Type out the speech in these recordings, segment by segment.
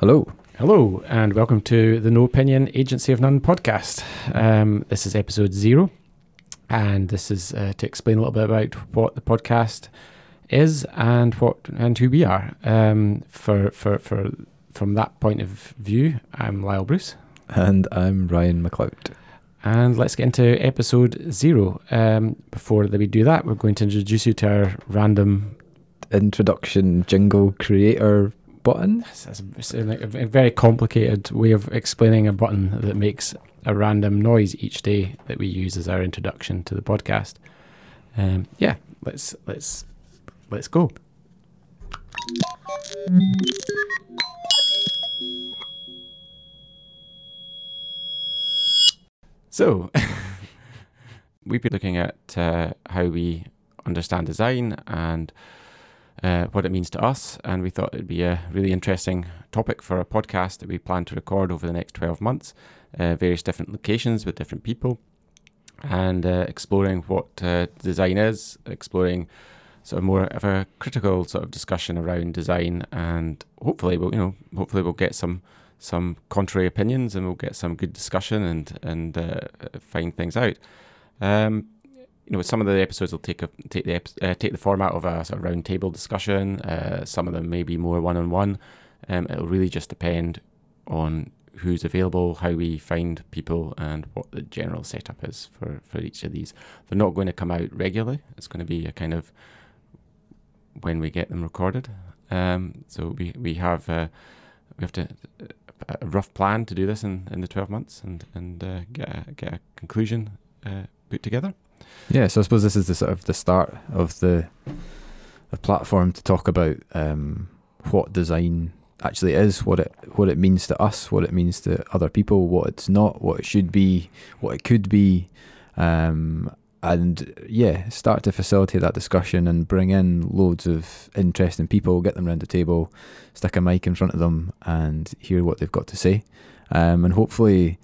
Hello. Hello, and welcome to the No Opinion Agency of None podcast. Um, this is episode zero, and this is uh, to explain a little bit about what the podcast is and what and who we are. Um, for for for from that point of view, I'm Lyle Bruce, And I'm Ryan McLeod. and let's get into episode zero. Um, before that we do that, we're going to introduce you to our random. Introduction jingle creator button. It's a very complicated way of explaining a button that makes a random noise each day that we use as our introduction to the podcast. Um, yeah, let's let's let's go. So, we've been looking at uh, how we understand design and uh, what it means to us, and we thought it'd be a really interesting topic for a podcast that we plan to record over the next 12 months, uh, various different locations with different people, and uh, exploring what uh, design is, exploring sort of more of a critical sort of discussion around design, and hopefully we'll you know hopefully we'll get some some contrary opinions and we'll get some good discussion and and uh, find things out. Um, you know, some of the episodes will take a, take the uh, take the format of a sort of roundtable discussion. Uh, some of them may be more one on one. It'll really just depend on who's available, how we find people, and what the general setup is for for each of these. They're not going to come out regularly. It's going to be a kind of when we get them recorded. Um, so we we have uh, we have to a rough plan to do this in, in the twelve months and and uh, get a, get a conclusion uh, put together. Yeah, so I suppose this is the sort of the start of the the platform to talk about um, what design actually is, what it what it means to us, what it means to other people, what it's not, what it should be, what it could be, um, and yeah, start to facilitate that discussion and bring in loads of interesting people, get them around the table, stick a mic in front of them, and hear what they've got to say, um, and hopefully.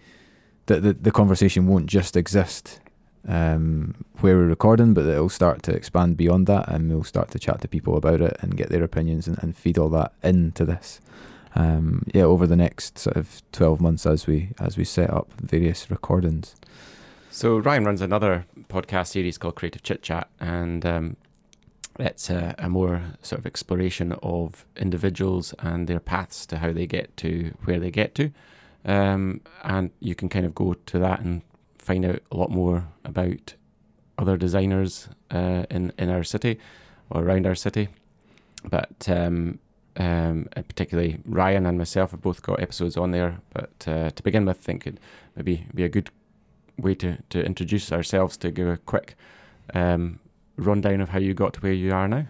that the, the conversation won't just exist um, where we're recording, but it'll start to expand beyond that, and we'll start to chat to people about it and get their opinions and, and feed all that into this. Um, yeah, over the next sort of twelve months as we as we set up various recordings. So Ryan runs another podcast series called Creative Chit Chat, and um, it's a, a more sort of exploration of individuals and their paths to how they get to where they get to. Um, and you can kind of go to that and find out a lot more about other designers uh, in in our city or around our city. But um, um, particularly Ryan and myself have both got episodes on there. But uh, to begin with, I think it maybe be a good way to, to introduce ourselves to give a quick um, rundown of how you got to where you are now.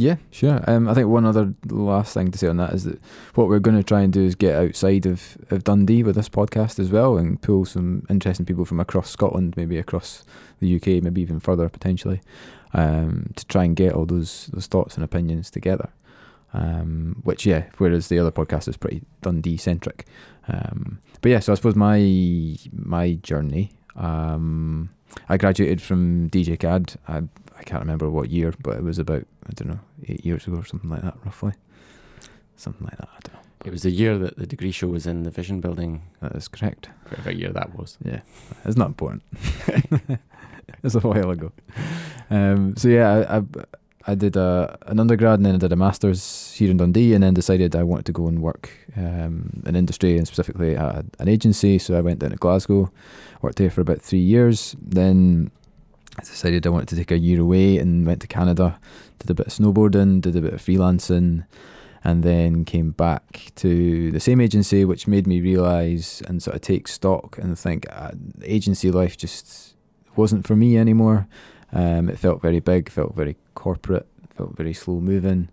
Yeah, sure. Um, I think one other last thing to say on that is that what we're going to try and do is get outside of, of Dundee with this podcast as well and pull some interesting people from across Scotland, maybe across the UK, maybe even further potentially, um, to try and get all those those thoughts and opinions together. Um, which yeah, whereas the other podcast is pretty Dundee centric. Um, but yeah, so I suppose my my journey. Um, I graduated from DJ CAD. I I can't remember what year, but it was about I don't know eight years ago or something like that, roughly. Something like that. I don't know. It was the year that the degree show was in the Vision Building. That is correct. Whatever year that was. Yeah, it's not important. it's a while ago. Um, so yeah, I, I I did a an undergrad and then I did a masters here in Dundee, and then decided I wanted to go and work um, in industry and specifically at an agency. So I went down to Glasgow, worked there for about three years. Then I decided I wanted to take a year away and went to Canada, did a bit of snowboarding, did a bit of freelancing, and then came back to the same agency, which made me realise and sort of take stock and think uh, agency life just wasn't for me anymore. Um, it felt very big, felt very corporate, felt very slow moving,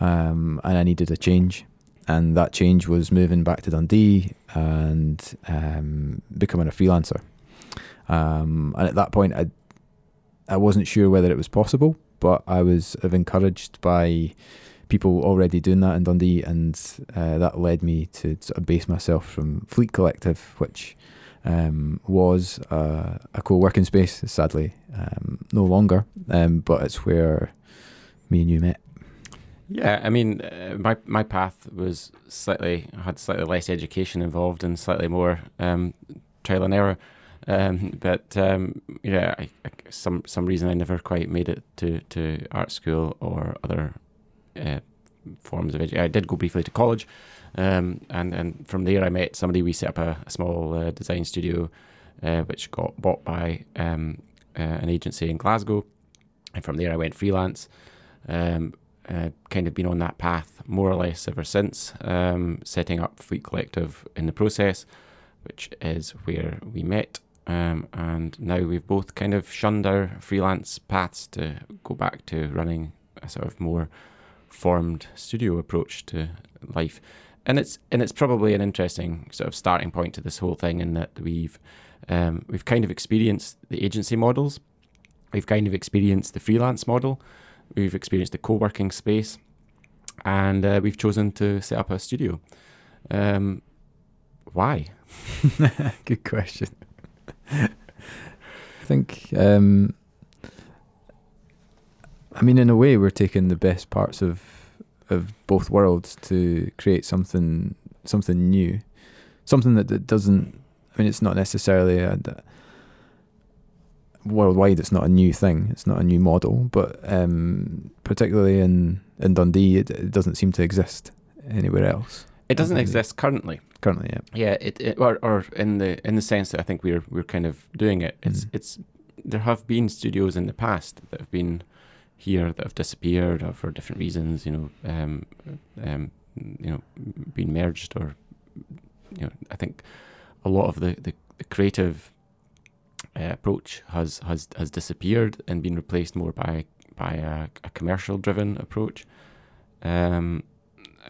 um, and I needed a change. And that change was moving back to Dundee and um, becoming a freelancer. Um, and at that point, I I wasn't sure whether it was possible, but I was encouraged by people already doing that in Dundee, and uh, that led me to sort of base myself from Fleet Collective, which um, was a co-working space. Sadly, um, no longer, um, but it's where me and you met. Yeah, I mean, uh, my my path was slightly had slightly less education involved and slightly more um, trial and error. Um, but um, yeah, I, I, some some reason I never quite made it to, to art school or other uh, forms of education. I did go briefly to college, um, and and from there I met somebody. We set up a, a small uh, design studio, uh, which got bought by um, uh, an agency in Glasgow, and from there I went freelance. Um, uh, kind of been on that path more or less ever since, um, setting up Fleet Collective in the process, which is where we met. Um, and now we've both kind of shunned our freelance paths to go back to running a sort of more formed studio approach to life. And it's and it's probably an interesting sort of starting point to this whole thing in that we've um, we've kind of experienced the agency models, we've kind of experienced the freelance model, we've experienced the co-working space, and uh, we've chosen to set up a studio. Um, why? Good question. I think, um, I mean, in a way, we're taking the best parts of of both worlds to create something something new, something that, that doesn't. I mean, it's not necessarily a, worldwide. It's not a new thing. It's not a new model, but um, particularly in in Dundee, it, it doesn't seem to exist anywhere else. It doesn't exist currently. Currently, yeah. Yeah, it, it or, or in the in the sense that I think we're we're kind of doing it. It's Mm. it's there have been studios in the past that have been here that have disappeared or for different reasons. You know, um, um, you know, been merged or you know, I think a lot of the the, the creative uh, approach has has has disappeared and been replaced more by by a, a commercial driven approach. Um,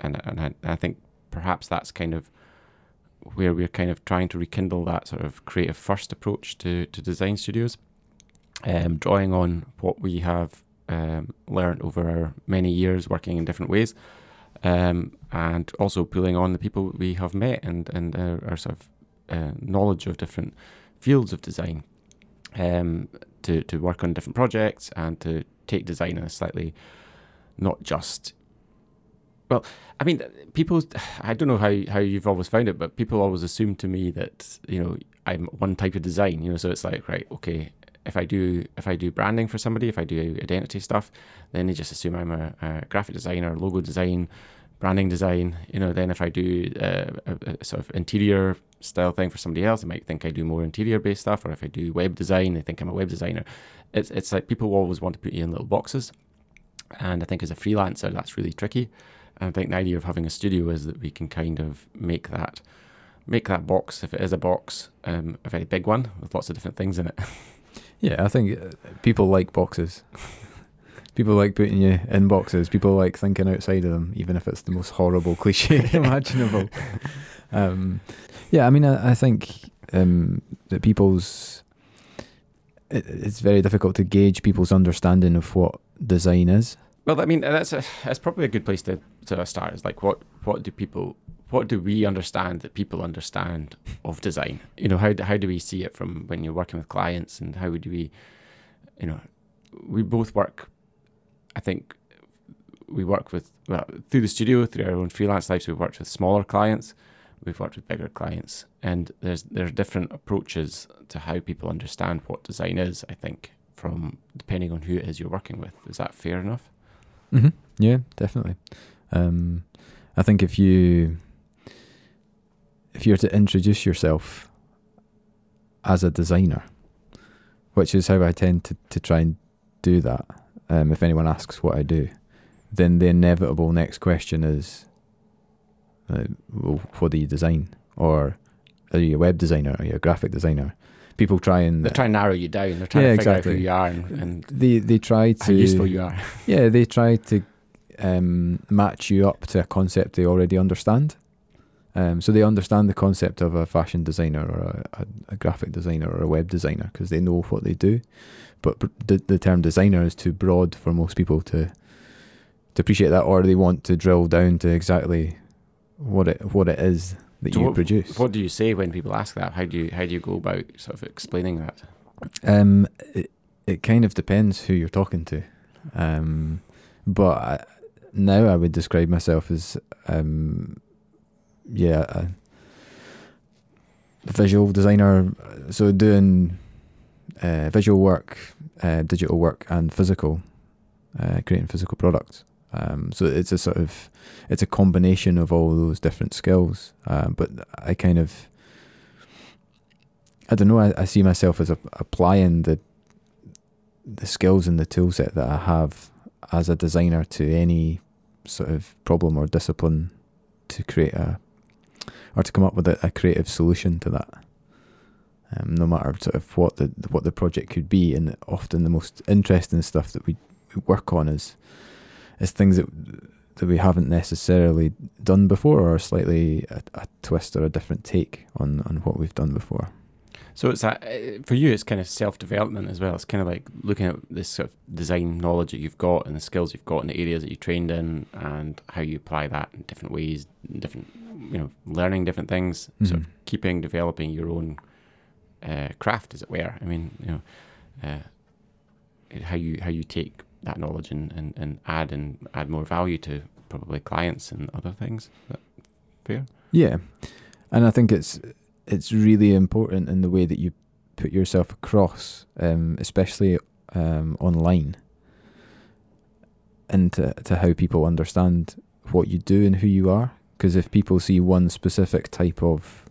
and and I, I think perhaps that's kind of where we're kind of trying to rekindle that sort of creative first approach to, to design studios, um, drawing on what we have um, learned over many years working in different ways, um, and also pulling on the people we have met and, and our, our sort of uh, knowledge of different fields of design um, to, to work on different projects and to take design in a slightly not just well, I mean, people. I don't know how how you've always found it, but people always assume to me that you know I'm one type of design. You know, so it's like right, okay. If I do if I do branding for somebody, if I do identity stuff, then they just assume I'm a, a graphic designer, logo design, branding design. You know, then if I do uh, a, a sort of interior style thing for somebody else, they might think I do more interior based stuff. Or if I do web design, they think I'm a web designer. It's it's like people always want to put you in little boxes, and I think as a freelancer, that's really tricky. And I think the idea of having a studio is that we can kind of make that make that box, if it is a box, um, a very big one with lots of different things in it. Yeah, I think uh, people like boxes. people like putting you in boxes. People like thinking outside of them, even if it's the most horrible cliche imaginable. Um, yeah, I mean, I, I think um, that people's it, it's very difficult to gauge people's understanding of what design is. Well, I mean, that's a, that's probably a good place to, to start. Is like, what what do people, what do we understand that people understand of design? You know, how do, how do we see it from when you're working with clients, and how do we, you know, we both work. I think we work with well through the studio, through our own freelance lives. We've worked with smaller clients, we've worked with bigger clients, and there's there's different approaches to how people understand what design is. I think from depending on who it is you're working with. Is that fair enough? Mm-hmm. Yeah, definitely. Um, I think if you if you're to introduce yourself as a designer, which is how I tend to, to try and do that, um, if anyone asks what I do, then the inevitable next question is, uh, well, what do you design? Or are you a web designer? Are you a graphic designer? People try and They're trying to narrow you down. They're trying Yeah, to figure exactly. out who you are and, and they they try to how useful you are. yeah, they try to um, match you up to a concept they already understand. Um, so they understand the concept of a fashion designer or a, a, a graphic designer or a web designer because they know what they do. But the, the term designer is too broad for most people to to appreciate that, or they want to drill down to exactly what it what it is that So you what- produce. What do you say when people ask that? How do you how do you go about sort of explaining that? Um, it, it kind of depends who you're talking to. Um, but I, now I would describe myself as, um, yeah, a visual designer. So doing uh, visual work, uh, digital work, and physical, uh, creating physical products. Um, so it's a sort of it's a combination of all those different skills. Uh, but I kind of I don't know. I, I see myself as a, applying the the skills and the tool set that I have as a designer to any sort of problem or discipline to create a or to come up with a, a creative solution to that. Um, no matter sort of what the what the project could be, and often the most interesting stuff that we work on is is things that that we haven't necessarily done before, or slightly a, a twist or a different take on on what we've done before. So it's that uh, for you. It's kind of self development as well. It's kind of like looking at this sort of design knowledge that you've got and the skills you've got in the areas that you trained in, and how you apply that in different ways, different you know, learning different things, mm-hmm. sort of keeping developing your own uh, craft, as it were. I mean, you know, uh, how you how you take that knowledge and, and, and add and add more value to probably clients and other things. Fair? Yeah, and I think it's it's really important in the way that you put yourself across, um, especially um, online, and to, to how people understand what you do and who you are. Because if people see one specific type of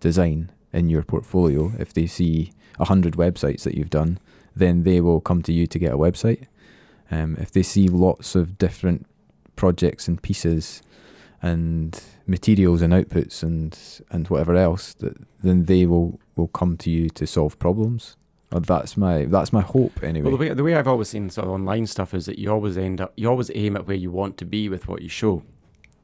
design in your portfolio, if they see a hundred websites that you've done, then they will come to you to get a website. Um, if they see lots of different projects and pieces and materials and outputs and and whatever else that then they will will come to you to solve problems. Or that's my that's my hope anyway. Well the way, the way i've always seen sort of online stuff is that you always end up you always aim at where you want to be with what you show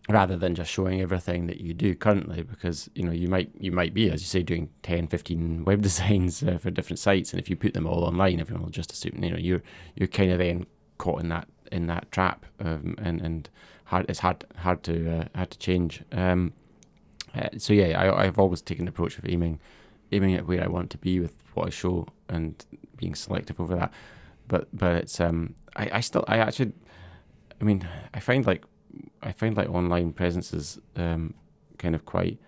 rather than just showing everything that you do currently because you know you might you might be as you say doing 10 15 web designs uh, for different sites and if you put them all online everyone will just assume you know you're you're kind of then caught in that in that trap um, and and hard. It's hard hard to uh, hard to change. Um, uh, so yeah, I, I've always taken the approach of aiming aiming at where I want to be with what I show and being selective over that. But but it's um I, I still I actually I mean I find like I find like online presence is um kind of quite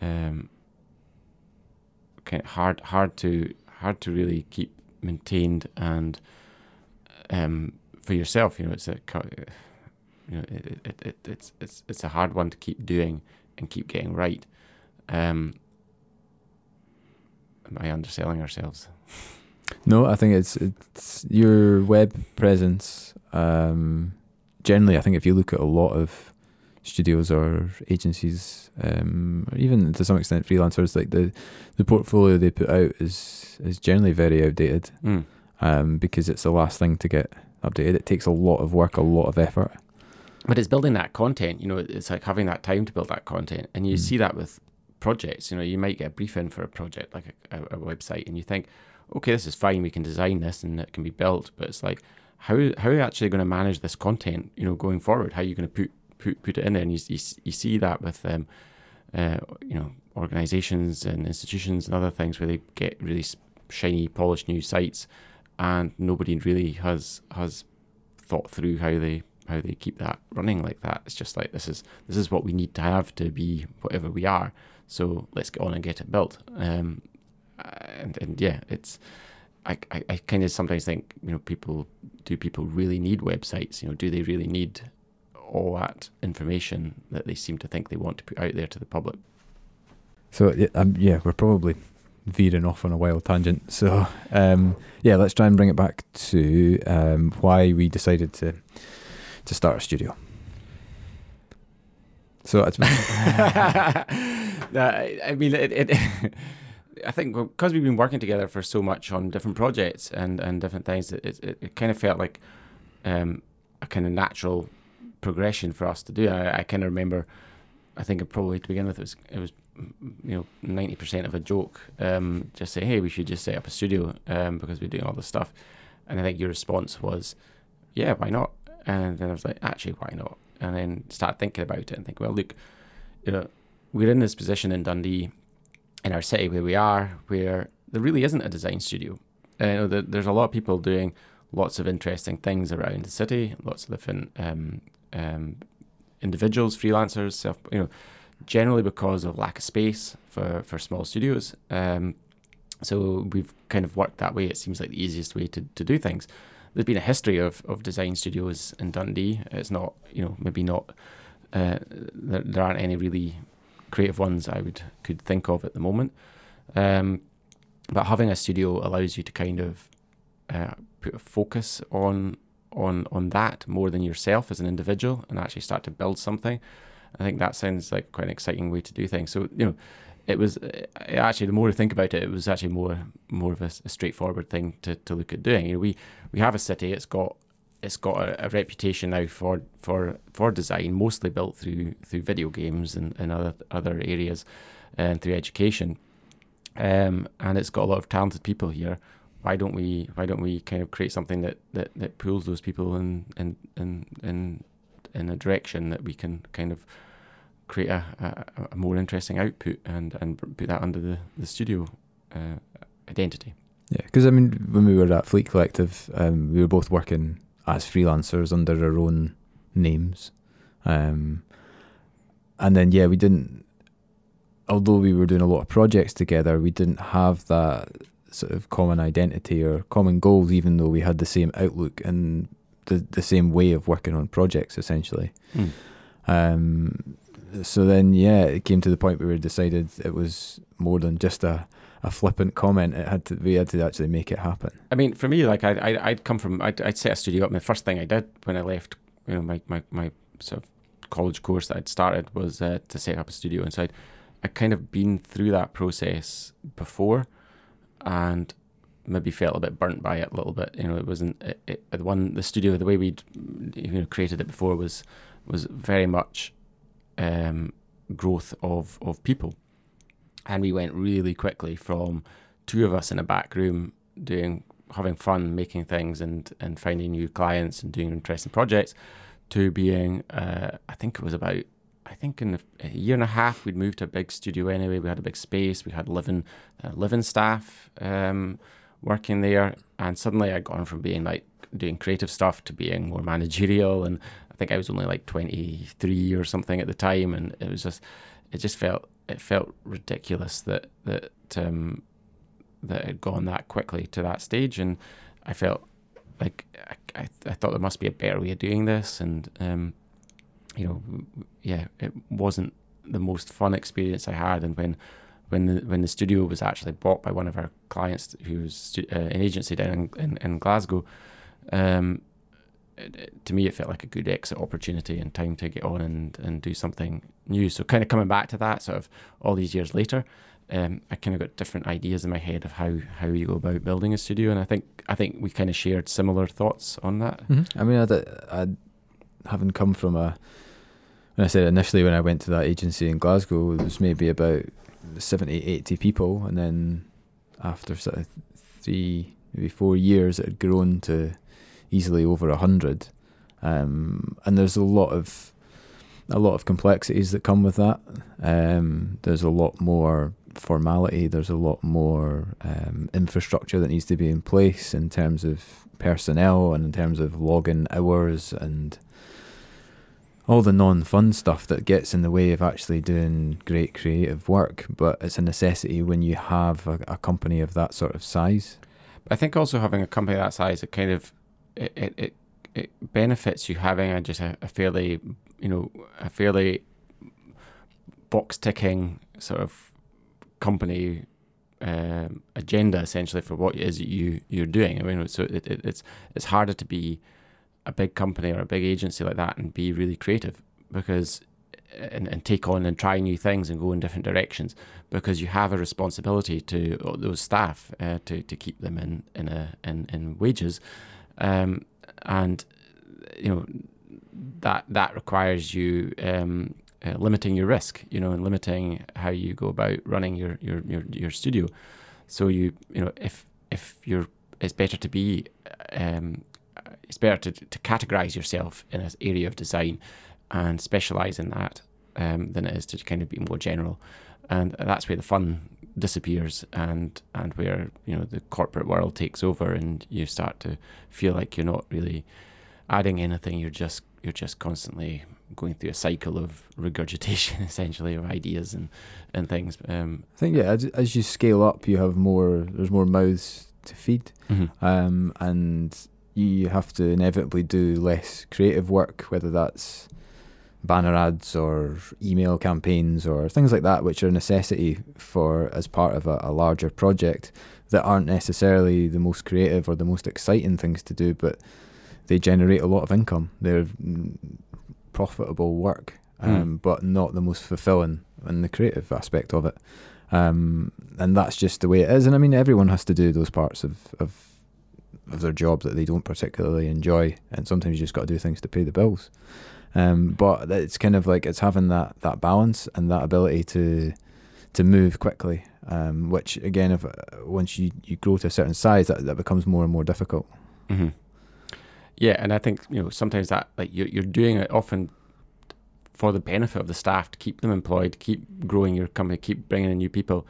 um kind of hard hard to hard to really keep maintained and um for yourself you know it's a you know, it, it, it, it's it's it's a hard one to keep doing and keep getting right. Um, am I underselling ourselves? No, I think it's it's your web presence. Um, generally, I think if you look at a lot of studios or agencies, um, or even to some extent freelancers, like the the portfolio they put out is is generally very outdated. Mm. Um, because it's the last thing to get updated. It. Takes a lot of work, a lot of effort. But it's building that content you know it's like having that time to build that content. And you mm. see that with projects you know you might get a brief in for a project like a, a, website and you think okay this is fine we can design this and it can be built. But it's like how how are you actually going to manage this content you know going forward? How are you going to put put put it in there? And you, you, you see that with um uh, you know organizations and institutions and other things where they get really shiny polished new sites and nobody really has has thought through how they how they keep that running like that. It's just like this is this is what we need to have to be whatever we are. So let's get on and get it built. Um, and and yeah, it's I, I, I kind of sometimes think you know people do people really need websites? You know, do they really need all that information that they seem to think they want to put out there to the public? So um, yeah, we're probably veering off on a wild tangent. So um, yeah, let's try and bring it back to um, why we decided to to start a studio. So it's. I mean, it, it I think because we've been working together for so much on different projects and, and different things, it, it, it kind of felt like um, a kind of natural progression for us to do. I, I kind of remember, I think probably to begin with, it was, it was you know, 90% of a joke. Um, just say, hey, we should just set up a studio um, because we're doing all this stuff. And I think your response was, yeah, why not? And then I was like, actually, why not? And then start thinking about it and think, well, look, you know, we're in this position in Dundee, in our city where we are, where there really isn't a design studio. Uh, you know, there's a lot of people doing lots of interesting things around the city, lots of different um, um, individuals, freelancers, self, you know, generally because of lack of space for, for small studios. Um, so we've kind of worked that way. It seems like the easiest way to, to do things. There's been a history of, of design studios in Dundee. It's not, you know, maybe not, uh, there, there aren't any really creative ones I would could think of at the moment. Um, but having a studio allows you to kind of uh, put a focus on on on that more than yourself as an individual and actually start to build something. I think that sounds like quite an exciting way to do things. So you know, it was uh, actually the more I think about it, it was actually more more of a, a straightforward thing to, to look at doing. You know, we we have a city. It's got it's got a, a, reputation now for, for for design, mostly built through through video games and, and other other areas, and through education. Um, and it's got a lot of talented people here. Why don't we Why don't we kind of create something that, that, that pulls those people in in, in in in a direction that we can kind of create a, a, a more interesting output and and put that under the the studio uh, identity. Yeah, because I mean, when we were at Fleet Collective, um, we were both working as freelancers under our own names, um, and then yeah, we didn't although we were doing a lot of projects together, we didn't have that sort of common identity or common goals, even though we had the same outlook and the the same way of working on projects, essentially. Mm. Um, so then, yeah, it came to the point where we decided it was more than just a, a flippant comment. It had to we had to actually make it happen. I mean, for me, like I I'd, I'd come from I'd, I'd set a studio up. And the first thing I did when I left, you know, my my, my sort of college course that I'd started was uh, to set up a studio inside. i'd kind of been through that process before, and maybe felt a bit burnt by it a little bit. You know, it wasn't it, it, the one the studio the way we'd you know created it before was was very much um, growth of of people, and we went really quickly from two of us in a back room doing having fun making things and and finding new clients and doing interesting projects to being uh, I think it was about I think in a year and a half we'd moved to a big studio anyway. We had a big space. We had living uh, living staff um, working there, and suddenly I'd gone from being like doing creative stuff to being more managerial. And I think I was only like 23 or something at the time, and it was just it just felt it felt ridiculous that that um, that had gone that quickly to that stage, and I felt like I, I, I thought there must be a better way of doing this, and um, you know, yeah, it wasn't the most fun experience I had. And when when the when the studio was actually bought by one of our clients, who was uh, an agency down in, in, in Glasgow, um, it, to me it felt like a good exit opportunity and time to get on and, and do something new. So kind of coming back to that, sort of all these years later, um, I kind of got different ideas in my head of how how you go about building a studio, and I think I think we kind of shared similar thoughts on that. Mm-hmm. I mean, I, I haven't come from a when I said initially when I went to that agency in Glasgow, it was maybe about 70, 80 people, and then after sort of three, maybe four years, it had grown to easily over a hundred. Um, and there's a lot of a lot of complexities that come with that. Um, there's a lot more formality. There's a lot more um, infrastructure that needs to be in place in terms of personnel and in terms of login hours and all the non-fun stuff that gets in the way of actually doing great creative work but it's a necessity when you have a, a company of that sort of size. I think also having a company that size it kind of it it, it, it benefits you having a, just a, a fairly you know a fairly box ticking sort of company um, agenda essentially for what it is you you're doing. I mean so it, it, it's it's harder to be a big company or a big agency like that and be really creative because and, and take on and try new things and go in different directions because you have a responsibility to those staff uh, to, to keep them in in a in, in wages. Um, and you know that that requires you um, uh, limiting your risk you know and limiting how you go about running your your your, your studio. So you you know if if you're it's better to be um, it's better to, to categorize yourself in an area of design and specialize in that um, than it is to kind of be more general. And that's where the fun disappears and and where you know the corporate world takes over and you start to feel like you're not really adding anything, you're just you're just constantly going through a cycle of regurgitation, essentially, of ideas and and things. Um, I think yeah, as, as you scale up, you have more. There's more mouths to feed, mm-hmm. um, and you have to inevitably do less creative work, whether that's banner ads or email campaigns or things like that, which are a necessity for as part of a, a, larger project that aren't necessarily the most creative or the most exciting things to do, but they generate a lot of income. They're profitable work, hmm. um, mm. but not the most fulfilling in the creative aspect of it. Um, and that's just the way it is. And I mean, everyone has to do those parts of, of of their job that they don't particularly enjoy, and sometimes you just got to do things to pay the bills. Um, but it's kind of like it's having that that balance and that ability to to move quickly. Um, which again, if uh, once you, you grow to a certain size, that, that becomes more and more difficult. Mm-hmm. Yeah, and I think you know sometimes that like you're you're doing it often for the benefit of the staff to keep them employed, keep growing your company, keep bringing in new people.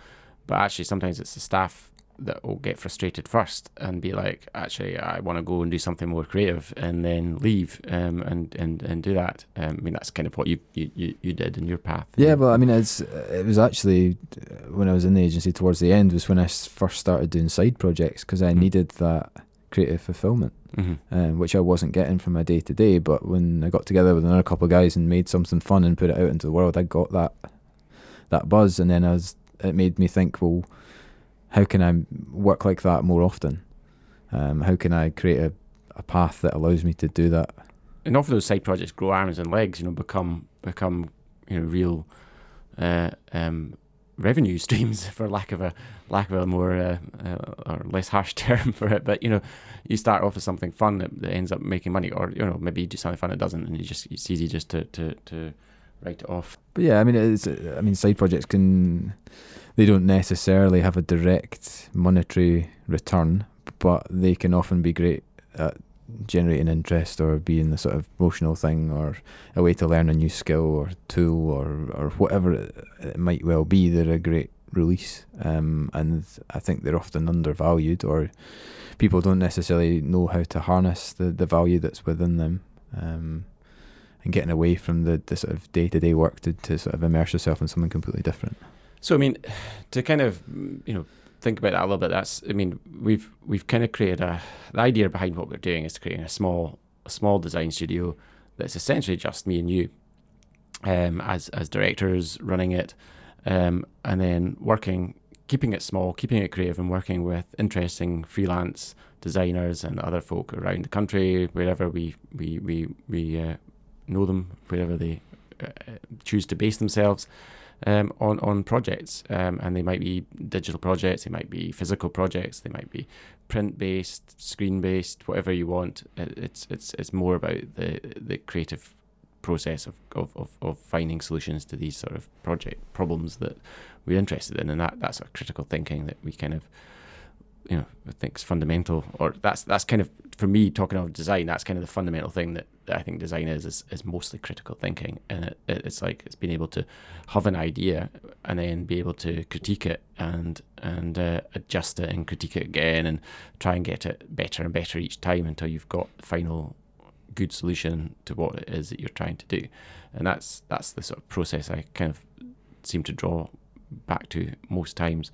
But actually, sometimes it's the staff that will get frustrated first and be like, actually, I want to go and do something more creative, and then leave um, and and and do that. Um, I mean, that's kind of what you, you you did in your path. Yeah, but I mean, it's it was actually uh, when I was in the agency towards the end was when I first started doing side projects because I mm-hmm. needed that creative fulfillment, mm-hmm. um, which I wasn't getting from my day to day. But when I got together with another couple of guys and made something fun and put it out into the world, I got that that buzz, and then as it made me think, well how can I work like that more often? Um, how can I create a, a path that allows me to do that? And often those side projects grow arms and legs, you know, become become you know real uh, um, revenue streams, for lack of a lack of a more uh, uh, or less harsh term for it. But you know, you start off with something fun that, that, ends up making money, or you know, maybe you do something fun that doesn't, and you just it's easy just to to, to write it off. But yeah, I mean, it's I mean, side projects can they don't necessarily have a direct monetary return, but they can often be great at generating interest or being the sort of emotional thing or a way to learn a new skill or tool or, or whatever it, might well be. They're a great release, um, and I think they're often undervalued or people don't necessarily know how to harness the, the value that's within them. Um, and getting away from the, the sort of day to day work to, to sort of immerse yourself in something completely different. So I mean, to kind of you know think about that a little bit. That's I mean we've we've kind of created a the idea behind what we're doing is creating a small a small design studio that's essentially just me and you um, as as directors running it, um, and then working keeping it small, keeping it creative, and working with interesting freelance designers and other folk around the country, wherever we we we we uh, know them, wherever they uh, choose to base themselves um, on on projects, um, and they might be digital projects, they might be physical projects, they might be print based, screen based, whatever you want. It's it's it's more about the the creative process of, of, of, of finding solutions to these sort of project problems that we're interested in, and that that sort of critical thinking that we kind of you know I think is fundamental, or that's that's kind of for me talking of design. That's kind of the fundamental thing that, that I think design is, is is mostly critical thinking, and it, it's like it's being able to have an idea and then be able to critique it and and uh, adjust it and critique it again and try and get it better and better each time until you've got the final good solution to what it is that you're trying to do, and that's that's the sort of process I kind of seem to draw back to most times.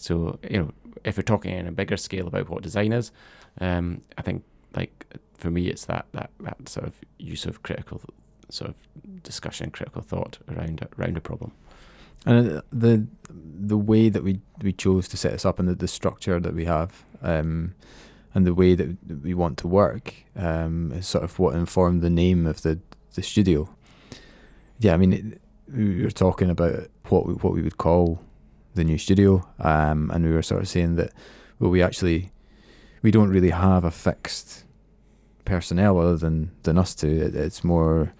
So you know, if we're talking in a bigger scale about what design is, um, I think like for me, it's that that that sort of use of critical sort of discussion, critical thought around around a problem. And uh, the the way that we we chose to set this up and the, the structure that we have, um, and the way that we want to work, um, is sort of what informed the name of the the studio. Yeah, I mean, it, we were talking about what we, what we would call the new studio, um, and we were sort of saying that well, we actually we don't really have a fixed personnel other than than us two. It, it's more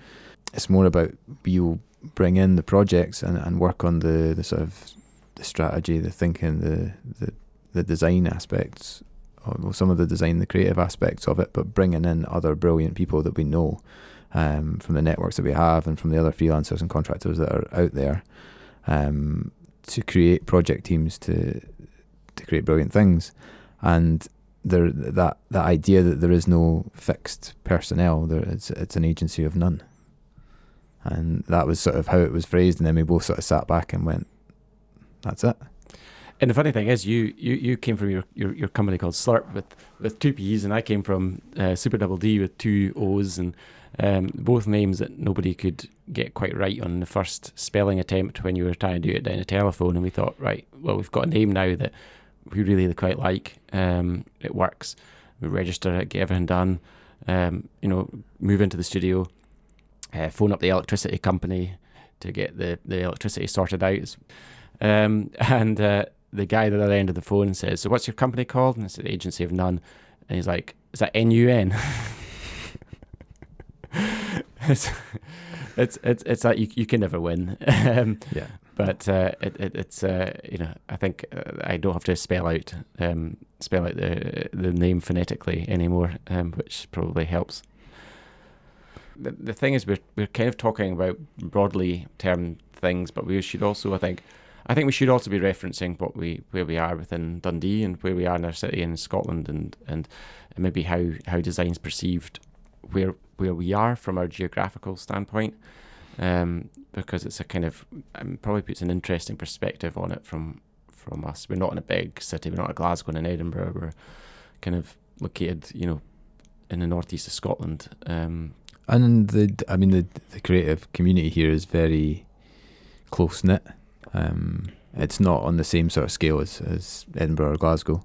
it's more about we'll bring in the projects and, and work on the, the sort of the strategy, the thinking, the the, the design aspects, or well, some of the design, the creative aspects of it, but bringing in other brilliant people that we know um, from the networks that we have and from the other freelancers and contractors that are out there. Um, to create project teams to to create brilliant things. And there that that idea that there is no fixed personnel. There, it's it's an agency of none, and that was sort of how it was phrased. And then we both sort of sat back and went, "That's it." And the funny thing is, you you, you came from your, your, your company called Slurp with, with two P's, and I came from uh, Super Double D with two O's, and um, both names that nobody could get quite right on the first spelling attempt when you were trying to do it down a telephone. And we thought, right, well, we've got a name now that we really quite like. Um, it works. We register it, get everything done. Um, you know, move into the studio, uh, phone up the electricity company to get the, the electricity sorted out. Um, and uh, the guy at the other end of the phone says, "So what's your company called?" And I said, "Agency of None." And he's like, "Is that N U N?" It's it's it's it's like you you can never win. um, Yeah. but uh, it, it it's uh, you know I think uh, I don't have to spell out um, spell out the the name phonetically anymore, um, which probably helps. The, the thing is, we're we're kind of talking about broadly termed things, but we should also I think I think we should also be referencing what we where we are within Dundee and where we are in our city in Scotland and and maybe how how design's perceived where where we are from our geographical standpoint, um, because it's a kind of um, probably puts an interesting perspective on it from from us. We're not in a big city. We're not a Glasgow and Edinburgh. We're kind of located, you know, in the northeast of Scotland. Um, And the, I mean, the the creative community here is very close knit. Um, it's not on the same sort of scale as, as Edinburgh or Glasgow,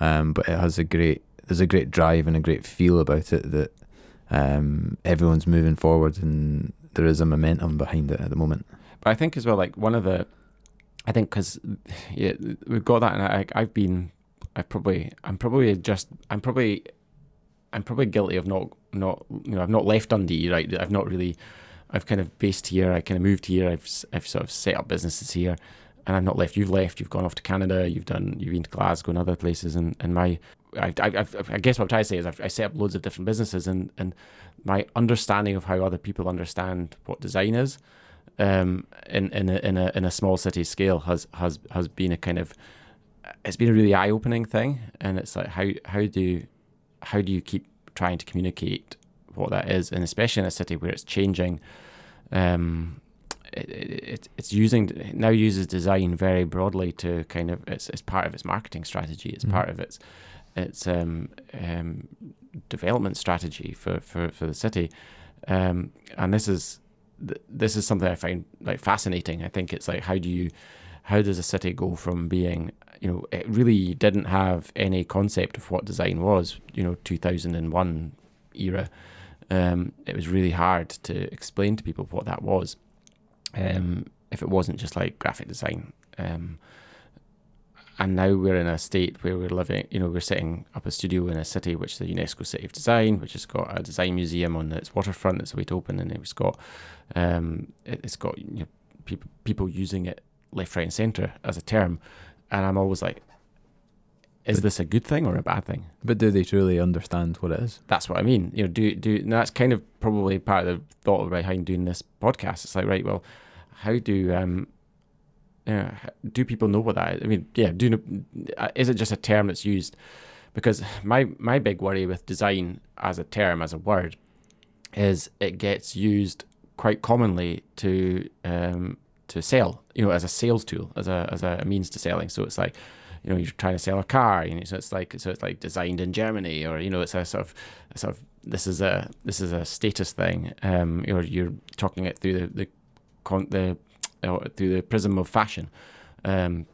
um, but it has a great there's a great drive and a great feel about it that um, everyone's moving forward and there is a momentum behind it at the moment. But I think as well, like one of the, I think because yeah, we've got that, and I, I've been, I probably, I'm probably just, I'm probably, I'm probably guilty of not, not, you know, I've not left Dundee, right? I've not really, I've kind of based here. I kind of moved here. I've, I've sort of set up businesses here, and I've not left. You've left. You've gone off to Canada. You've done. You've been to Glasgow and other places, and and my I, I, I guess what I'm trying to say is I've, I set up loads of different businesses, and, and my understanding of how other people understand what design is, um, in in a, in a in a small city scale has has has been a kind of it's been a really eye opening thing, and it's like how how do how do you keep trying to communicate what that is, and especially in a city where it's changing, um, it, it, it's using it now uses design very broadly to kind of it's, it's part of its marketing strategy. It's Mhm. part of its its um, um, development strategy for, for, for the city, um, and this is th- this is something I find like fascinating. I think it's like how do you how does a city go from being you know it really didn't have any concept of what design was you know 2001 era um, it was really hard to explain to people what that was um, if it wasn't just like graphic design. Um, and now we're in a state where we're living, you know, we're setting up a studio in a city which is the UNESCO City of Design, which has got a design museum on its waterfront that's to open, and it's got, um, it- it's got you know, people people using it left, right, and centre as a term, and I'm always like, is But- this a good thing or a bad thing? But do they truly understand what it is? that's what I mean. You know, do do and that's kind of probably part of the thought behind doing this podcast. It's like, right, well, how do um, yeah, do people know what that is? I mean, yeah, do you know, uh, is it just a term that's used? Because my my big worry with design as a term as a word is it gets used quite commonly to um to sell, you know, as a sales tool, as a as a means to selling. So it's like you know you're trying to sell a car you know so it's like so it's like designed in germany or you know it's a sort of a sort of this is a this is a status thing um or you're talking it through the the con- the uh, through the prism of fashion. Um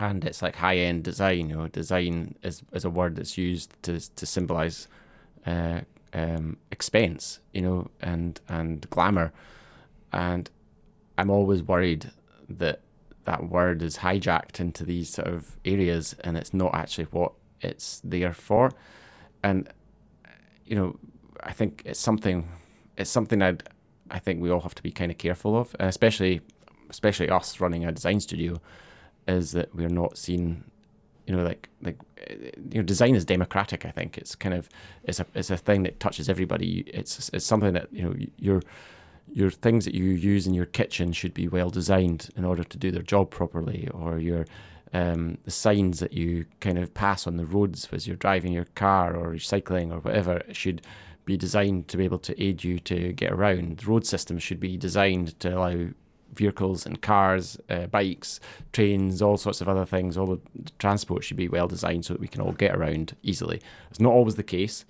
and it's like high end design you know design is, is a word that's used to to symbolize uh um expense you know and and glamour. And i'm always worried that that word is hijacked into these sort of areas and it's not actually what it's there for. And you know i think it's something it's something i'd i think we all have to be kind of careful of especially especially us running a design studio is that we're not seen you know like like eh, you know design is democratic i think it's kind of it's a it's a thing that touches everybody it's it's something that you know you're your things that you use in your kitchen should be well designed in order to do their job properly, or your um, the signs that you kind of pass on the roads as you're driving your car or cycling or whatever should be designed to be able to aid you to get around. The road system should be designed to allow vehicles and cars, uh, bikes, trains, all sorts of other things. All the transport should be well designed so that we can all get around easily. It's not always the case,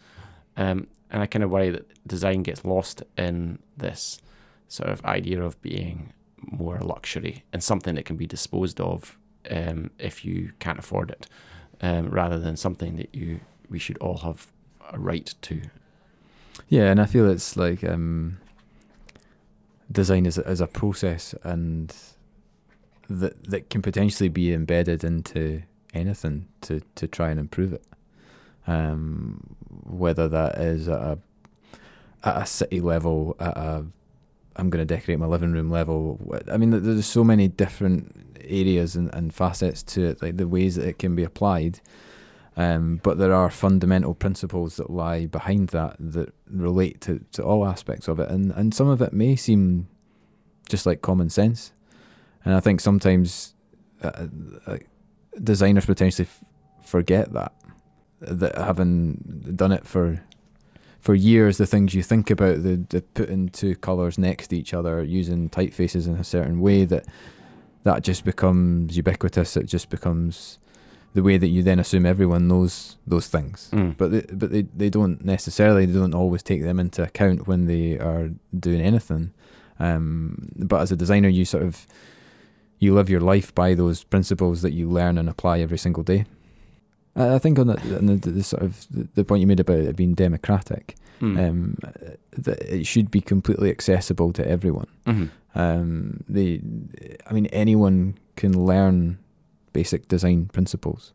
um, and I kind of worry that design gets lost in this sort of idea of being more luxury and something that can be disposed of um, if you can't afford it, um, rather than something that you we should all have a right to. Yeah, and I feel it's like um, design is a, is a process, and that that can potentially be embedded into anything to to try and improve it. Um, whether that is at a at a city level, at a I'm going to decorate my living room level. I mean, there's so many different areas and, and facets to it, like the ways that it can be applied. Um, but there are fundamental principles that lie behind that that relate to, to all aspects of it, and and some of it may seem just like common sense, and I think sometimes uh, uh, designers potentially f- forget that that having done it for for years, the things you think about, the, the putting two colours next to each other, using typefaces in a certain way, that that just becomes ubiquitous. It just becomes the way that you then assume everyone knows those things. Mm. But they, but they, they don't necessarily they don't always take them into account when they are doing anything. Um, but as a designer, you sort of you live your life by those principles that you learn and apply every single day. I think on the, on the, the sort of the, point you made about it being democratic, Mm. um, that it should be completely accessible to everyone. Mhm. Um, they, I mean, anyone can learn basic design principles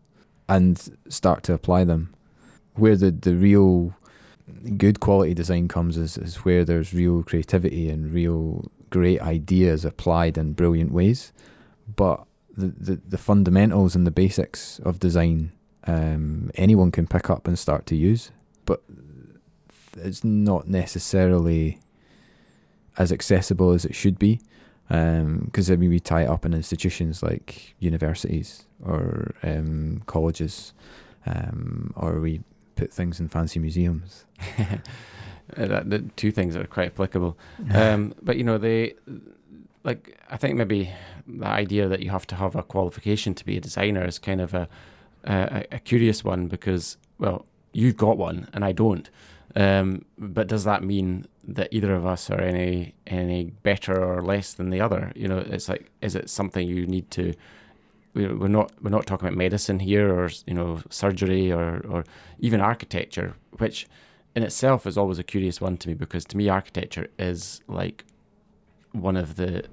and start to apply them. Where the, the real good quality design comes is, is where there's real creativity and real great ideas applied in brilliant ways. But the, the, the fundamentals and the basics of design, um, anyone can pick up and start to use. But it's not necessarily as accessible as it should be because I mean we tie it up in institutions like universities or um, colleges um, or we put things in fancy museums. Uh, that, the two things are quite applicable. Um, but you know, they like I think maybe the idea that you have to have a qualification to be a designer is kind of a a, a curious one because well, you've got one and I don't. Um, but does that mean that either of us are any any better or less than the other? You know, it's like is it something you need to we're not we're not talking about medicine here or you know surgery or or even architecture, which in itself is always a curious one to me because to me architecture is like one of the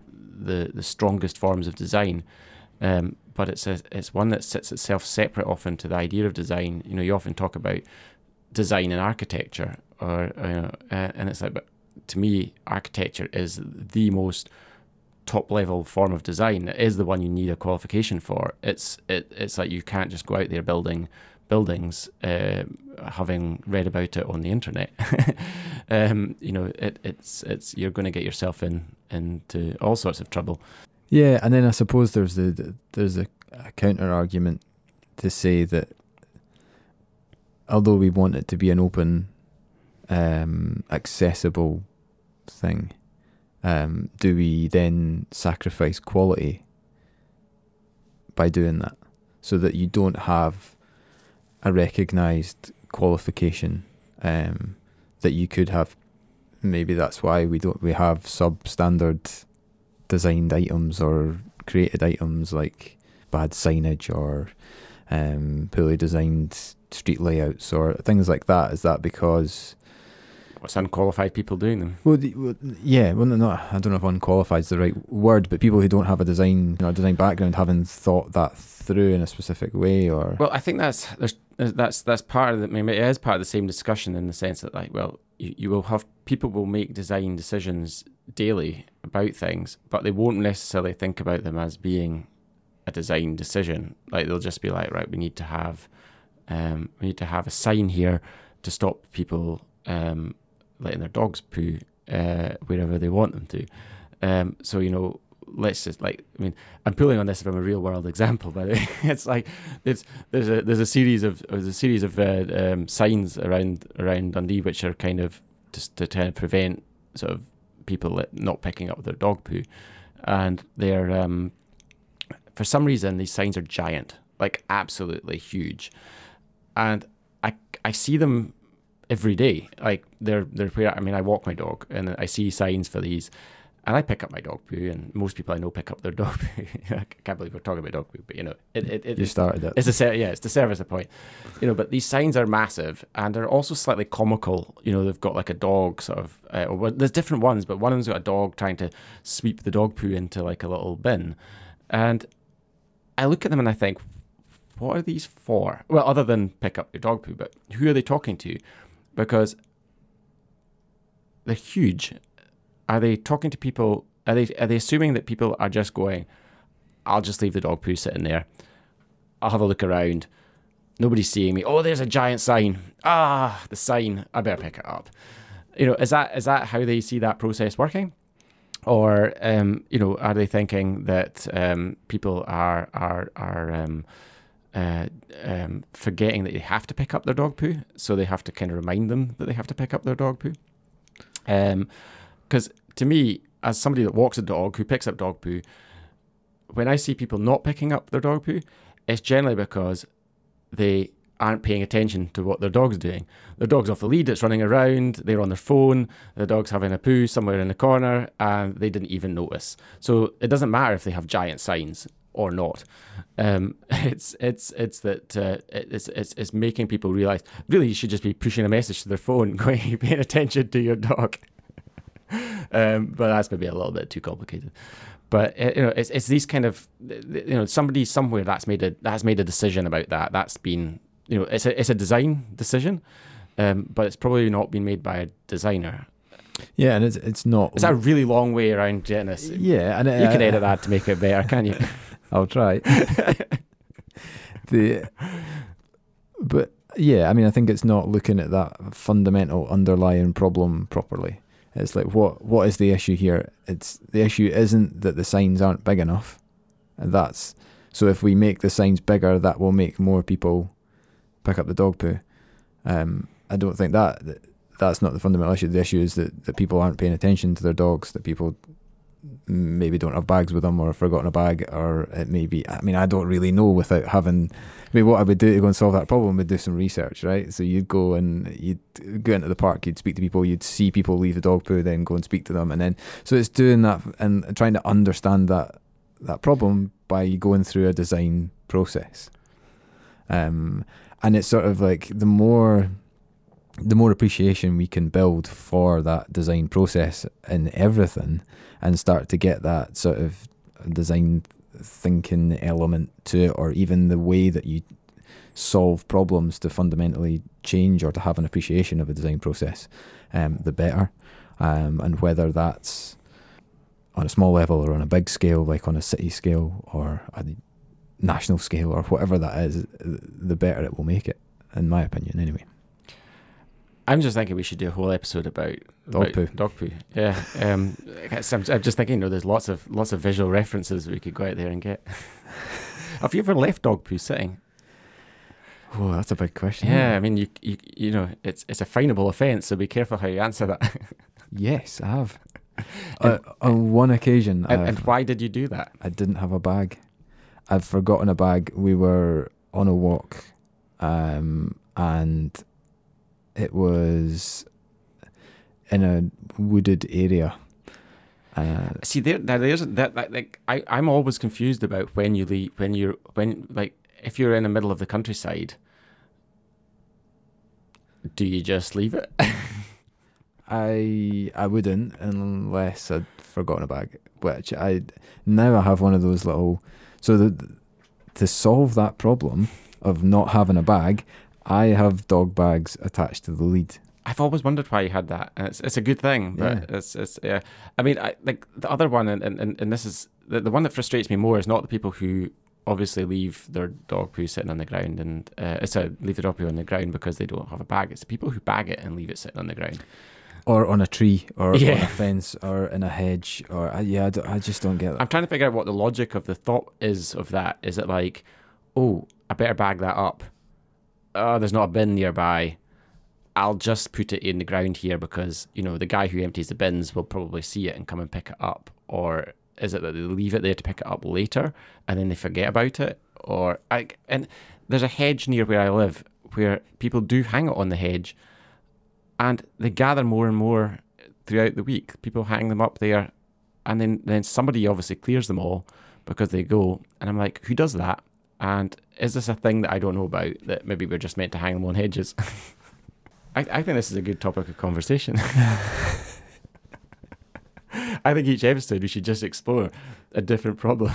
the, the strongest forms of design. Um, but it's a, it's one that sits itself separate often to the idea of design. You know, you often talk about design and architecture, or you know, uh, and it's like, but to me, architecture is the most top level form of design. It is the one you need a qualification for. It's it, it's like you can't just go out there building buildings, uh, having read about it on the internet. um, you know, it, it's it's you're going to get yourself in into all sorts of trouble. Yeah, and then I suppose there's the, the there's a, a counter argument to say that although we want it to be an open, um, accessible thing, um, do we then sacrifice quality by doing that, so that you don't have a recognised qualification um, that you could have? Maybe that's why we don't we have substandard designed items or created items like bad signage or um, poorly designed street layouts or things like that. Is that because What's unqualified people doing them? well, the, well yeah, well, not I don't know if unqualified is the right word, but people who don't have a design, you know, design background haven't thought that through in a specific way, or Well, I think that's there's that's that's part of the. Mean, it is part of the same discussion in the sense that like, well, you, you will have people will make design decisions daily about things, but they won't necessarily think about them as being a design decision. Like they'll just be like, right, we need to have, um, we need to have a sign here to stop people um, letting their dogs poo uh, wherever they want them to. Um, so you know, let's just like I mean I'm pulling on this from a real world example, but it's like it's there's a there's a series of there's a series of uh, um, signs around around Dundee which are kind of just to try and prevent sort of people not picking up their dog poo, and they're um, for some reason these signs are giant, like absolutely huge, and I I see them every day. Like they're they're I mean I walk my dog and I see signs for these and I pick up my dog poo, and most people I know pick up their dog poo. I can't believe we're talking about dog poo, but you know, it, it, it you started it. It's a yeah, it's to serve as a point, you know. But these signs are massive, and they're also slightly comical. You know, they've got like a dog sort of. Uh, well, there's different ones, but one of them's got a dog trying to sweep the dog poo into like a little bin, and I look at them and I think, what are these for? Well, other than pick up your dog poo, but who are they talking to? Because they're huge are they talking to people? Are they are they assuming that people are just going? I'll just leave the dog poo sitting there. I'll have a look around. Nobody's seeing me. Oh, there's a giant sign. Ah, the sign. I better pick it up. You know, is that is that how they see that process working? Or um, you know, are they thinking that um, people are are are um, uh, um, forgetting that they have to pick up their dog poo, so they have to kind of remind them that they have to pick up their dog poo? Because um, to me, as somebody that walks a dog who picks up dog poo, when I see people not picking up their dog poo, it's generally because they aren't paying attention to what their dog's doing. Their dog's off the lead, it's running around, they're on their phone, the dog's having a poo somewhere in the corner, and they didn't even notice. So it doesn't matter if they have giant signs or not. Um, it's it's it's that uh, it's, it's it's making people realize really you should just be pushing a message to their phone, going paying attention to your dog. um, but that's maybe a little bit too complicated. But uh, you know, it's it's these kind of you know somebody somewhere that's made a that's made a decision about that. That's been you know it's a it's a design decision, um, but it's probably not been made by a designer. Yeah, and it's it's not. It's a really long way around getting this. Yeah, and it, you can edit that to make it better, can you? I'll try. the but yeah, I mean, I think it's not looking at that fundamental underlying problem properly. It's like what what is the issue here? It's the issue isn't that the signs aren't big enough. And that's so if we make the signs bigger, that will make more people pick up the dog poo. Um, I don't think that, that that's not the fundamental issue. The issue is that, that people aren't paying attention to their dogs. That people maybe don't have bags with them or forgotten a bag or it may be I mean I don't really know without having I mean what I would do to go and solve that problem would do some research right? So you'd go and you'd go into the park you'd speak to people you'd see people leave the dog poo then go and speak to them. And then so it's doing that and trying to understand that that problem by going through a design process. Um and it's sort of like the more the more appreciation we can build for that design process in everything and start to get that sort of design thinking element to it, or even the way that you solve problems to fundamentally change or to have an appreciation of a design process, um, the better. Um, and whether that's on a small level or on a big scale, like on a city scale or a national scale or whatever that is, the better it will make it, in my opinion, anyway. I'm just thinking we should do a whole episode about dog about poo. Dog poo. Yeah. Um, I'm, I'm, just thinking, you know, there's lots of lots of visual references we could go out there and get. Have you ever left dog poo sitting? Oh, that's a big question. Yeah, I mean, you you you know, it's it's a finable offence, so be careful how you answer that. yes, I have. uh, on one occasion. And, and why did you do that? I didn't have a bag. I'd forgotten a bag. We were on a walk, um, and it was in a wooded area. Uh, See, there, there, there's that. Like, I, I'm always confused about when you leave, when you're, when like, if you're in the middle of the countryside, do you just leave it? I, I wouldn't unless I'd forgotten a bag. Which I now I have one of those little. So the, to solve that problem of not having a bag, I have dog bags attached to the lead. I've always wondered why you had that, and it's it's a good thing. But yeah. it's it's yeah. I mean, I, like the other one, and, and and this is the the one that frustrates me more is not the people who obviously leave their dog poo sitting on the ground and uh, a leave the dog poo on the ground because they don't have a bag. It's the people who bag it and leave it sitting on the ground. or on a tree, or on a fence, or in a hedge, or I, yeah, I, I just don't get that. I'm trying to figure out what the logic of the thought is of that. Is it like, oh, I better bag that up? Oh, there's not a bin nearby. I'll just put it in the ground here because you know the guy who empties the bins will probably see it and come and pick it up. Or is it that they leave it there to pick it up later and then they forget about it? Or I and there's a hedge near where I live where people do hang it on the hedge, and they gather more and more throughout the week. People hang them up there and then then somebody obviously clears them all because they go and i'm like who does that and is this a thing that i don't know about that maybe we're just meant to hang them on hedges I, I think this is a good topic of conversation i think each episode we should just explore a different problem.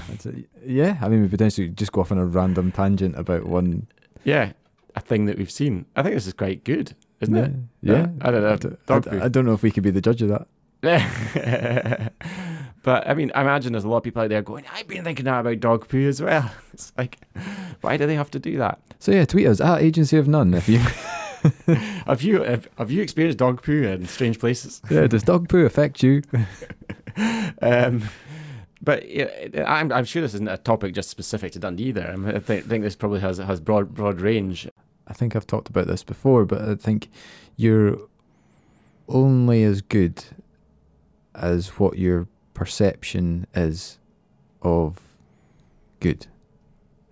Yeah, I mean, we potentially just go off on a random tangent about one. yeah a thing that we've seen i think this is quite good isn't it Yeah, I don't know. I, d- Dog I- I don't know if we could be the judge of that. but I mean, I imagine there's a lot of people out there going, I've been thinking that about dog poo as well. It's like, why do they have to do that? So yeah, tweet us at Agency of None if you. Have you have, have you experienced dog poo in strange places? yeah, does dog poo affect you? Um, but yeah, I'm I'm sure this isn't a topic just specific to Dundee. There, I, mean, I think, think this probably has has broad broad range. I think I've talked about this before, but I think you're only as good as what your perception is of good,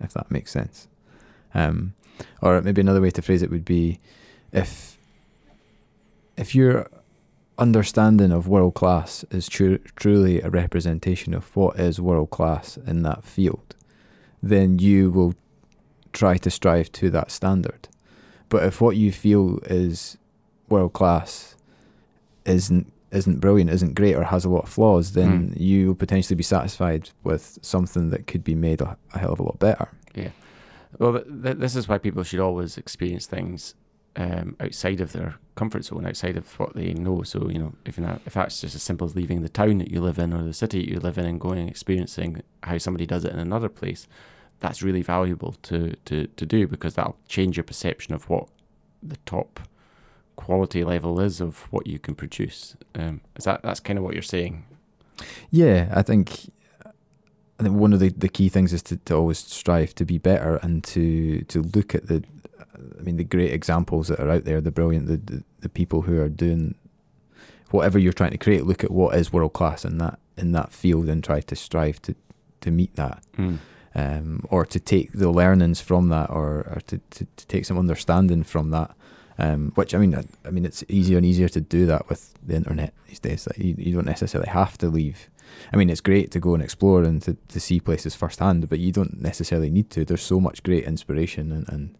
if that makes sense. Um, or maybe another way to phrase it would be if if your understanding of world class is tru- truly a representation of what is world class in that field, then you will try to strive to that standard. But if what you feel is world class isn't isn't brilliant, isn't great, or has a lot of flaws, then you will potentially be satisfied with something that could be made a, a hell of a lot better. Yeah. Well, th- th- this is why people should always experience things um, outside of their comfort zone, outside of what they know. So you know, if that, if that's just as simple as leaving the town that you live in or the city that you live in and going and experiencing how somebody does it in another place, that's really valuable to to to do because that'll change your perception of what the top quality level is of what you can produce. Um, is that that's kind of what you're saying? Yeah, I think I think one of the, the key things is to, to always strive to be better and to to look at the I mean the great examples that are out there, the brilliant the, the, the people who are doing whatever you're trying to create, look at what is world class in that in that field and try to strive to, to meet that. Mm. Um, or to take the learnings from that or, or to, to, to take some understanding from that. Um, which I mean, I, I mean, it's easier and easier to do that with the internet these days. Like you, you don't necessarily have to leave. I mean, it's great to go and explore and to, to see places firsthand, but you don't necessarily need to. There's so much great inspiration and, and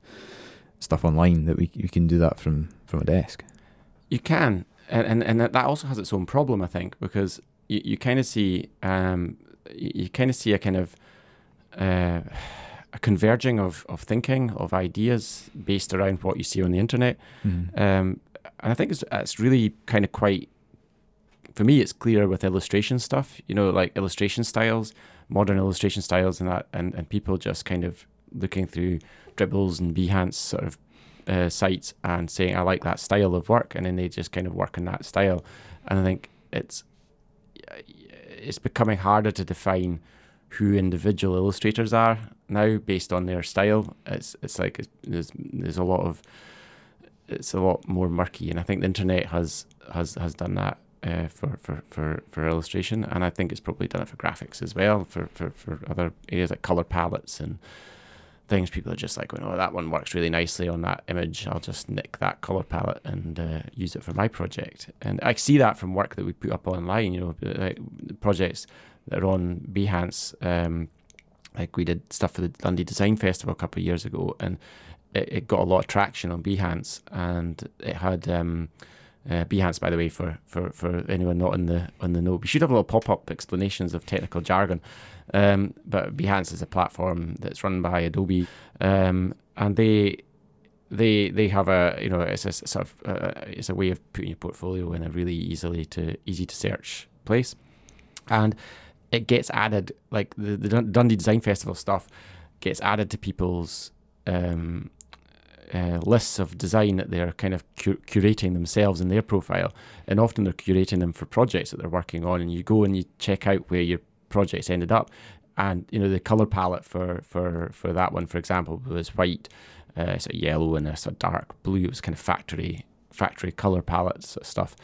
stuff online that we you can do that from from a desk. You can, and and, and that also has its own problem, I think, because you, you kind of see um, you, kind of see a kind of uh, a converging of, of thinking of ideas based around what you see on the internet, um, and I think it's it's really kind of quite for me. It's clear with illustration stuff, you know, like illustration styles, modern illustration styles, and that, and and people just kind of looking through Dribbbles and Behance sort of uh, sites and saying I like that style of work, and then they just kind of work in that style. And I think it's it's becoming harder to define who individual illustrators are now based on their style. It's it's like it's, there's there's a lot of it's a lot more murky, and I think the internet has has has done that. Uh, for, for, for, for illustration and I think it's probably done it for graphics as well for, for, for other areas like color palettes and things people are just like going, oh, that one works really nicely on that image. I'll just nick that color palette and uh, use it for my project. And I see that from work that we put up online, you know, like projects that are on Behance. Um, like we did stuff for the Dundee Design Festival a couple of years ago, and it, it got a lot of traction on Behance, and it had. Um, uh, Behance, by the way, for, for, for anyone not on the on the know, we should have a little pop up explanations of technical jargon. Um, but Behance is a platform that's run by Adobe, um, and they they they have a you know it's a sort of uh, it's a way of putting your portfolio in a really easily to easy to search place, and it gets added like the, the Dundee Design Festival stuff gets added to people's um, uh, lists of design that they're kind of cu- curating themselves in their profile, and often they're curating them for projects that they're working on. And you go and you check out where your projects ended up, and you know the color palette for for for that one, for example, was white, uh, sort of yellow, and a sort of dark blue. It was kind of factory factory color palettes sort of stuff,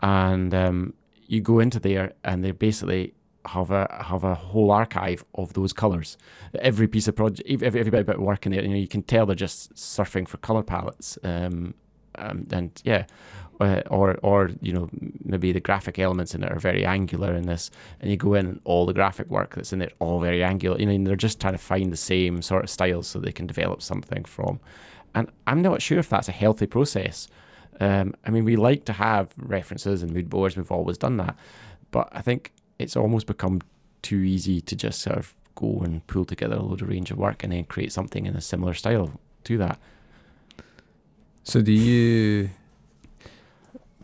and um, you go into there, and they're basically have a have a whole archive of those colors. Every piece of project, every, every bit about working there, you know, you can tell they're just surfing for color palettes. Um, um, and yeah, uh, or or you know maybe the graphic elements in it are very angular in this, and you go in and all the graphic work that's in it all very angular. You know, they're just trying to find the same sort of styles so they can develop something from. And I'm not sure if that's a healthy process. Um, I mean, we like to have references and mood boards. We've always done that, but I think it's almost become too easy to just sort of go and pull together a load of range of work and then create something in a similar style to that. So do you?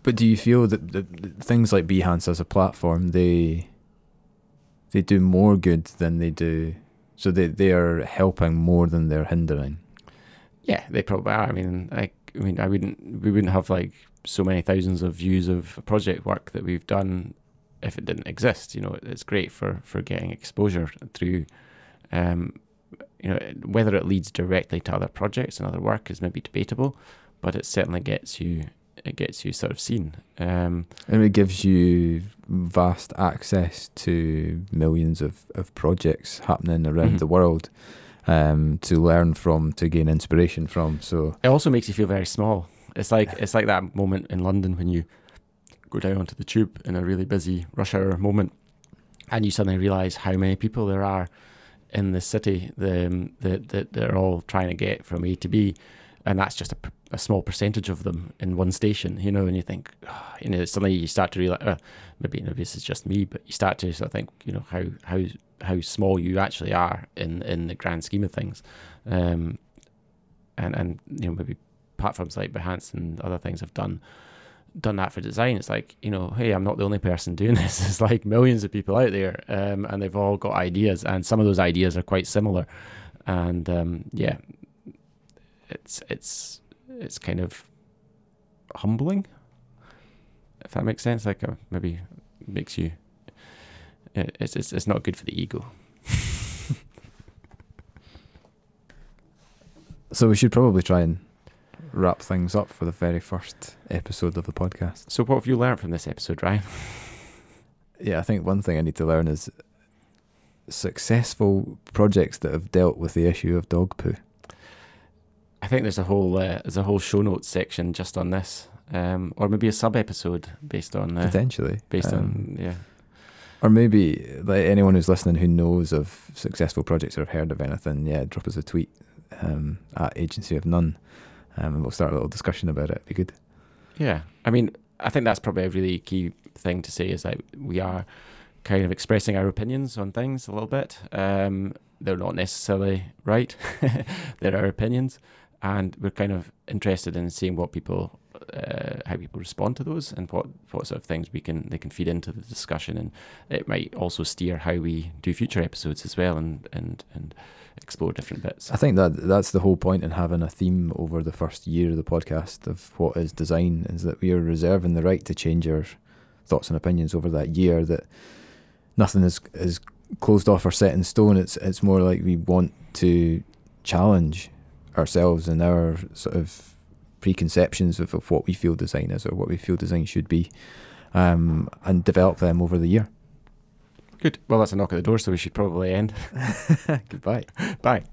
But do you feel that the, the things like Behance as a platform they they do more good than they do? So they they are helping more than they're hindering. Yeah, they probably are. I mean, like I mean, I wouldn't we wouldn't have like so many thousands of views of project work that we've done if it didn't exist. You know, it's great for for getting exposure through. Um, you know, whether it leads directly to other projects and other work is maybe debatable, but it certainly gets you it gets you sort of seen. Um, and it gives you vast access to millions of, of projects happening around mm-hmm. the world um, to learn from, to gain inspiration from. So it also makes you feel very small. It's like it's like that moment in London when you go down onto the tube in a really busy rush hour moment, and you suddenly realise how many people there are in the city the, um, that that they're all trying to get from A to B, and that's just a, a small percentage of them in one station, you know. And you think, oh, you know, suddenly you start to realize, uh, maybe maybe this is just me, but you start to sort of think, you know, how how how small you actually are in in the grand scheme of things, um, and and you know maybe platforms like Behance and other things have done done that for design. It's like, you know, hey, I'm not the only person doing this. It's like millions of people out there, um, and they've all got ideas, and some of those ideas are quite similar. And um, yeah, it's it's it's kind of humbling, if that makes sense. Like uh, maybe makes you. It's it's it's not good for the ego. so we should probably try and wrap things up for the very first episode of the podcast. So, what have you learned from this episode, Ryan? yeah, I think one thing I need to learn is successful projects that have dealt with the issue of dog poo. I think there's a whole uh, there's a whole show notes section just on this, um, or maybe a sub episode based on uh, potentially based um, on yeah. Or maybe like anyone who's listening who knows of successful projects or have heard of anything, yeah, drop us a tweet um, at Agency of None um, and we'll start a little discussion about it. It'd be good. Yeah, I mean, I think that's probably a really key thing to say is that we are kind of expressing our opinions on things a little bit. Um, they're not necessarily right; they're our opinions, and we're kind of interested in seeing what people, uh, how people respond to those, and what what sort of things we can they can feed into the discussion, and it might also steer how we do future episodes as well, and and and explore different bits. I think that that's the whole point in having a theme over the first year of the podcast of what is design is that we are reserving the right to change our thoughts and opinions over that year. That nothing is is closed off or set in stone. It's it's more like we want to challenge ourselves and our sort of preconceptions of, of what we feel design is or what we feel design should be, um, and develop them over the year. Good. Well, that's a knock at the door, so we should probably end. Goodbye. Bye.